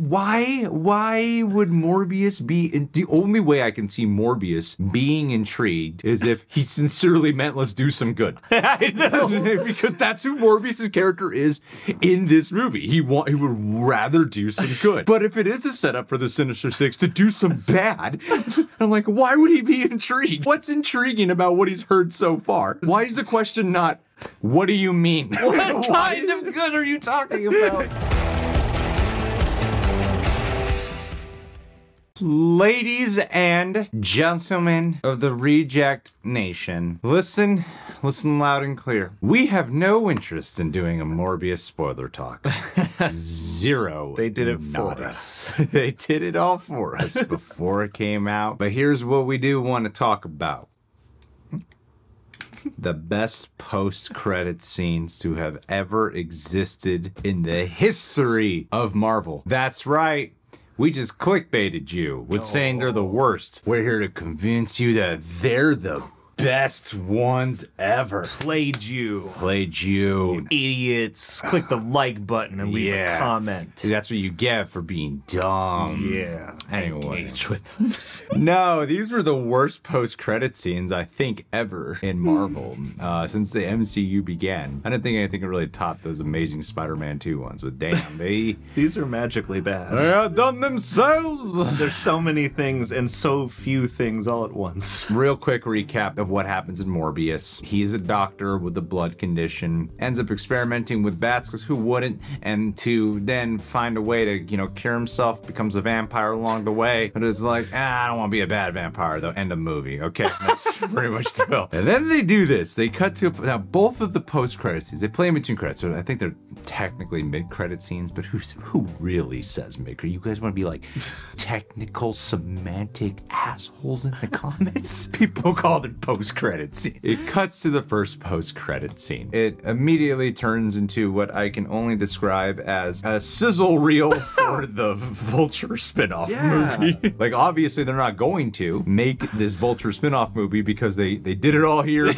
why why would Morbius be in, the only way I can see Morbius being intrigued is if he sincerely meant let's do some good. I know. because that's who Morbius's character is in this movie. He want he would rather do some good. But if it is a setup for the Sinister Six to do some bad, I'm like, why would he be intrigued? What's intriguing about what he's heard so far? Why is the question not what do you mean? What kind of good are you talking about? Ladies and gentlemen of the Reject Nation, listen, listen loud and clear. We have no interest in doing a Morbius spoiler talk. Zero. They did it for us. they did it all for us before it came out. But here's what we do want to talk about. The best post credit scenes to have ever existed in the history of Marvel. That's right. We just clickbaited you with saying they're the worst. We're here to convince you that they're the best ones ever. Played you. Played you. Idiots. Click the like button and leave Yeah. a comment. That's what you get for being dumb. Yeah. Anyway. Engage with us. No, these were the worst post-credit scenes I think ever in Marvel uh, since the MCU began. I didn't think anything could really top those amazing Spider-Man 2 ones, but damn, they These are magically bad. they outdone themselves. There's so many things and so few things all at once. Real quick recap of what happens in Morbius. He's a doctor with a blood condition, ends up experimenting with bats because who wouldn't? And to then find a way to, you know, cure himself, becomes a vampire along the way. But it's like, ah, I don't want to be a bad vampire though. End of movie. Okay, that's pretty much the film. And then they do this. They cut to now both of the post credits. They play in between credits, so I think they're technically mid credit scenes. But who's who really says mid? Credit? You guys want to be like technical semantic assholes in the comments? People call it post credit scene. It cuts to the first post credit scene. It immediately turns into what I can only describe as a sizzle reel for the Vulture spin-off Yeah. movie. like obviously they're not going to make this Vulture spin-off movie because they they did it all here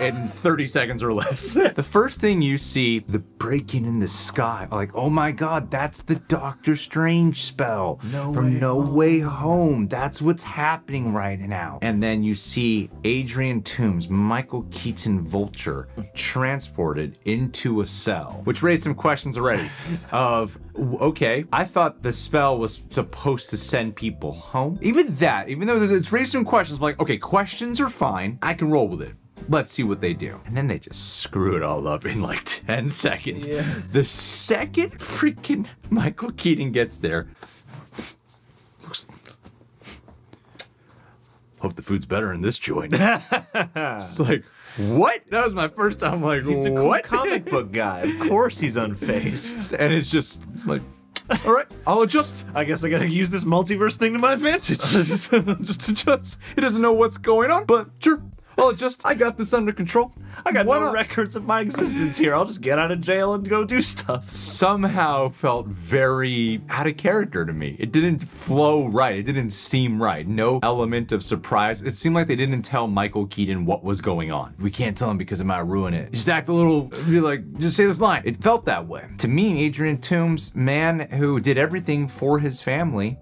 in 30 seconds or less. the first thing you see, the breaking in the sky, like, oh my god, that's the Doctor Strange spell No from Way No Way Home. That's what's happening right now. And then you see Adrian Toomes, Michael Keaton Vulture, transported into a cell, which raised some questions already of, okay, I thought the spell was supposed to send people home. Even that, even though it's raised some questions, I'm like, okay, questions are fine. I can roll with it. Let's see what they do. And then they just screw it all up in like 10 seconds. Yeah. The second freaking Michael Keaton gets there, looks. Hope the food's better in this joint. it's like, what? That was my first time. Like, He's a cool what? comic book guy. Of course he's unfazed. and it's just like, all right, I'll adjust. I guess I gotta use this multiverse thing to my advantage. just, just adjust. He doesn't know what's going on, but sure, Oh, I'll adjust. I got this under control. I got Why no not? records of my existence here. I'll just get out of jail and go do stuff. somehow felt very out of character to me. It didn't flow right. It didn't seem right. No element of surprise. It seemed like they didn't tell Michael Keaton what was going on. We can't tell him because it might ruin it. Just act a little, be like, just say this line. It felt that way. To me, Adrian Toomes, man who did everything for his family,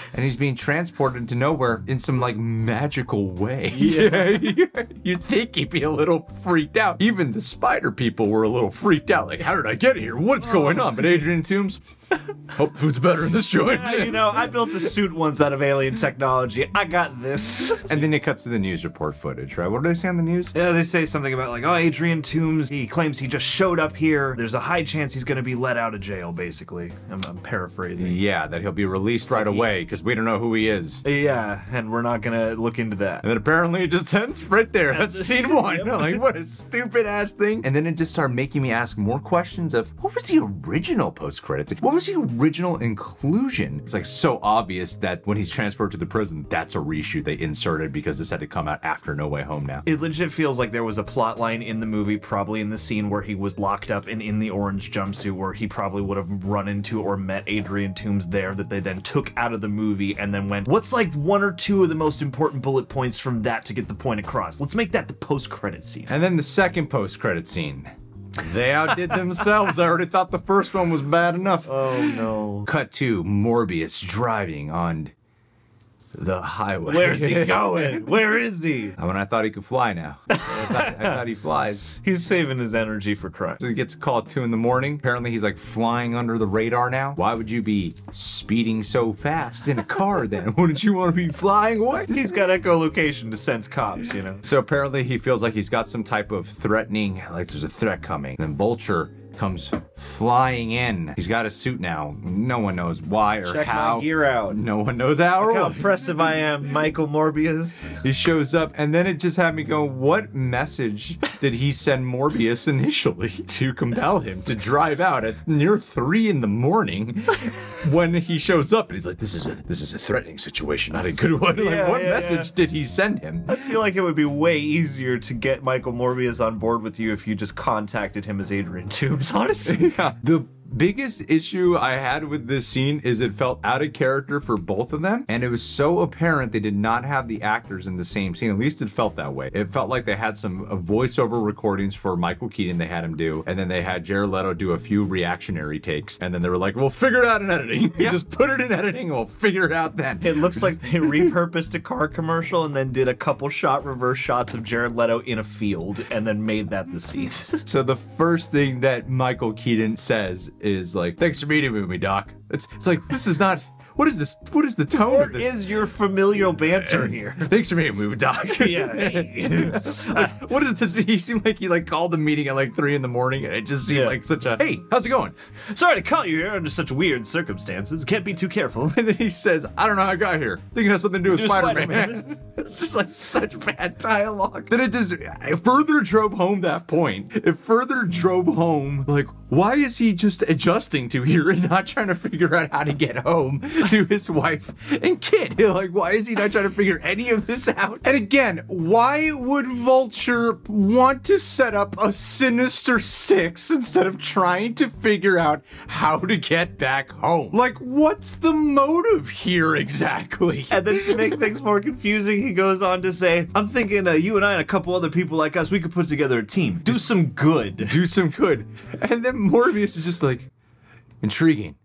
and he's being transported to nowhere in some like magical way. Yeah. You'd think he'd be a little freaked out. Even the spider people were a little freaked out. Like, how did I get here? What's oh. going on? But Adrian Toomes, hope food's better in this joint. Yeah, you know, I built a suit once out of alien technology. I got this. and then it cuts to the news report footage, right? What did they say on the news? Yeah, they say something about like, oh, Adrian Toomes. He claims he just showed up here. There's a high chance he's gonna be let out of jail. Basically, I'm, I'm paraphrasing. Yeah, that he'll be released right like he- away because we don't know who he is. Yeah, and we're not gonna look into that. And then apparently it just ends right there. That's That's- scene one. Yep. Like, what a stupid ass thing. And then it just started making me ask more questions of what was the original post credits? What was the original inclusion? It's like so obvious that when he's transported to the prison, that's a reshoot they inserted because this had to come out after No Way Home now. It legit feels like there was a plot line in the movie, probably in the scene where he was locked up and in the orange jumpsuit, where he probably would have run into or met Adrian Toomes there, that they then took out of the movie and then went, What's like one or two of the most important bullet points from that to get the point across? Let's make that the post credit scene. And then the second post credit scene. They outdid themselves. I already thought the first one was bad enough. Oh no. Cut to Morbius driving on the highway. Where's he going? Where is he? Uh, I mean, I thought he could fly now. I thought, I thought he flies. He's saving his energy for crime. So he gets called two in the morning. Apparently he's like flying under the radar now. Why would you be speeding so fast in a car then? Wouldn't you want to be flying away? He's got echolocation to sense cops, you know. So apparently he feels like he's got some type of threatening, like there's a threat coming. Then Vulture comes flying in. He's got a suit now. No one knows why or Check how. my gear out. No one knows how or How impressive I am, Michael Morbius. He shows up, and then it just had me go, what message did he send Morbius initially to compel him to drive out at near three in the morning when he shows up and he's like, This is a this is a threatening situation, not a good one. Like, what yeah, message yeah. did he send him? I feel like it would be way easier to get Michael Morbius on board with you if you just contacted him as Adrian Toomes, honestly. Yeah. The biggest issue I had with this scene is it felt out of character for both of them, and it was so apparent they did not have the actors in the same scene. At least it felt that way. It felt like they had some voiceover recordings for Michael Keaton they had him do, and then they had Jared Leto do a few reactionary takes, and then they were like, "We'll figure it out in editing. Just put it in editing, and we'll figure it out then." It looks like they repurposed a car commercial and then did a couple shot reverse shots of Jared Leto in a field and then made that the scene. So the first thing that Michael Keaton says is like, "Thanks for meeting with me, Doc." It's it's like this is not. What is this? What is the tone Where of this? is your familial banter uh, here? Thanks for meeting with me, Doc. Yeah. what is this? He seemed like he like called the meeting at like three in the morning, and it just seemed Yeah. like such a hey, how's it going? Sorry to call you here under such weird circumstances. Can't be too careful. And then he says, I don't know how I got here. think it has something to do with Spider Man. Spider-Man. it's just like such bad dialogue. Then it just it further drove home that point. It further drove home like why is he just adjusting to here and not trying to figure out how to get home to his wife and kid? Like why is he not trying to figure any of this out? And again, why would Vulture want to set up a Sinister Six instead of trying to figure out how to get back home? Like what's the motive here exactly? And then to make things more confusing, he goes on to say, I'm thinking uh, you and I and a couple other people like us, we could put together a team. Do some good. do some good. And then Morbius is just like, intriguing.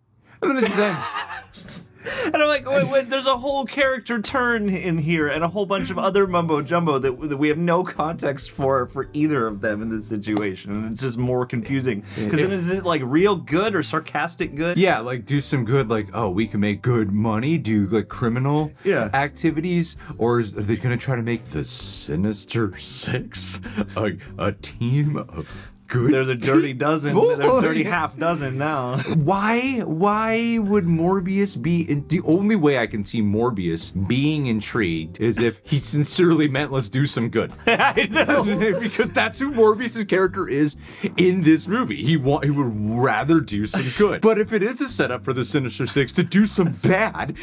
And then it just ends. And I'm like, wait, wait, there's a whole character turn in here and a whole bunch of other mumbo jumbo that, that we have no context for for either of them in this situation. And it's just more confusing. Because then is it like real good or sarcastic good? yeah, like do some good, like, oh, we can make good money, do like criminal Yeah. activities, or is, are they gonna try to make the Sinister Six a, a team of good There's a dirty dozen. Boy. There's a dirty half dozen now. Why? Why would Morbius be? The only way I can see Morbius being intrigued is if he sincerely meant, "Let's do some good." I know. because that's who Morbius's character is in this movie. He want he would rather do some good. But if it is a setup for the Sinister Six to do some bad,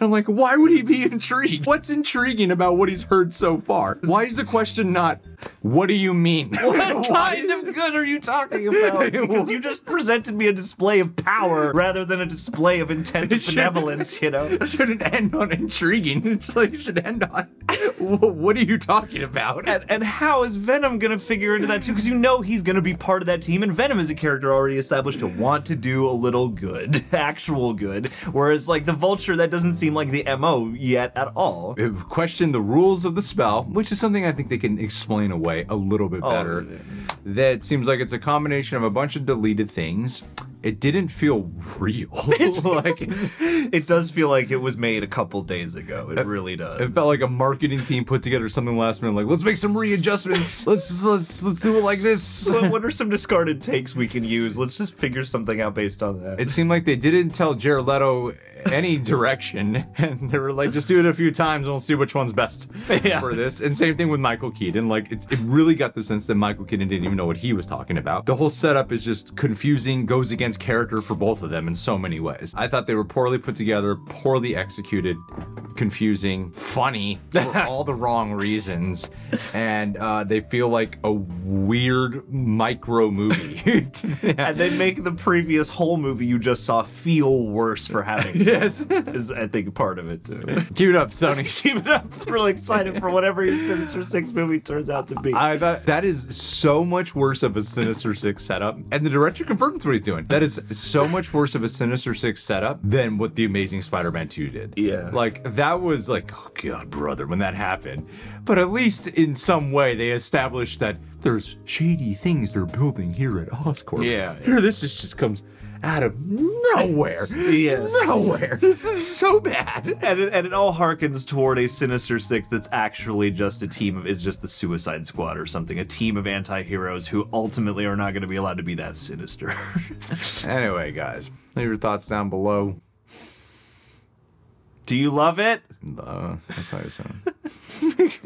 I'm like, why would he be intrigued? What's intriguing about what he's heard so far? Why is the question not, what do you mean? What kind of good are you talking about? Because you just presented me a display of power rather than a display of intent and benevolence, you know? It shouldn't end on intriguing. It's like it should end on, what are you talking about? And, and how is Venom gonna figure into that too? Because you know he's gonna be part of that team, and Venom is a character already established to want to do a little good, actual good. Whereas like the Vulture, that doesn't seem like the MO yet at all. Uh, question the rules of the spell, which is something I think they can explain away a little bit better. yeah. That seems like it's a combination of a bunch of deleted things. It didn't feel real. like It does feel like it was made a couple days ago. It really does. it felt like a marketing team put together something last minute. Like, let's make some readjustments. let's let's let's do it like this. what, what are some discarded takes we can use? Let's just figure something out based on that. It seemed like they didn't tell Jared Leto any direction, and they were like, just do it a few times and we'll see which one's best Yeah. for this. And same thing with Michael Keaton. Like, it's, it really got the sense that Michael Keaton didn't even know what he was talking about. The whole setup is just confusing, goes against character for both of them in so many ways. I thought they were poorly put together, poorly executed, confusing, funny for all the wrong reasons, and uh, they feel like a weird micro movie. and they make the previous whole movie you just saw feel worse for having Yes. is I think part of it too. Keep it up, Sony. Keep it up. Really excited for whatever your Sinister Six movie turns out to be. I thought that is so much worse of a Sinister Six setup, and the director confirms what he's doing. That is so much worse of a Sinister Six setup than what the Amazing Spider-Man Two did. Yeah. like that was like, oh god, brother, when that happened. But at least in some way they established that there's shady things they're building here at Oscorp. Yeah. here this is just comes out of nowhere. Yes. nowhere. This is so bad. and it, and it all harkens toward a Sinister Six that's actually just a team of is just the Suicide Squad or something, a team of anti-heroes who ultimately are not going to be allowed to be that sinister. Anyway, guys, leave your thoughts down below. Do you love it? Uh, that's how you sound.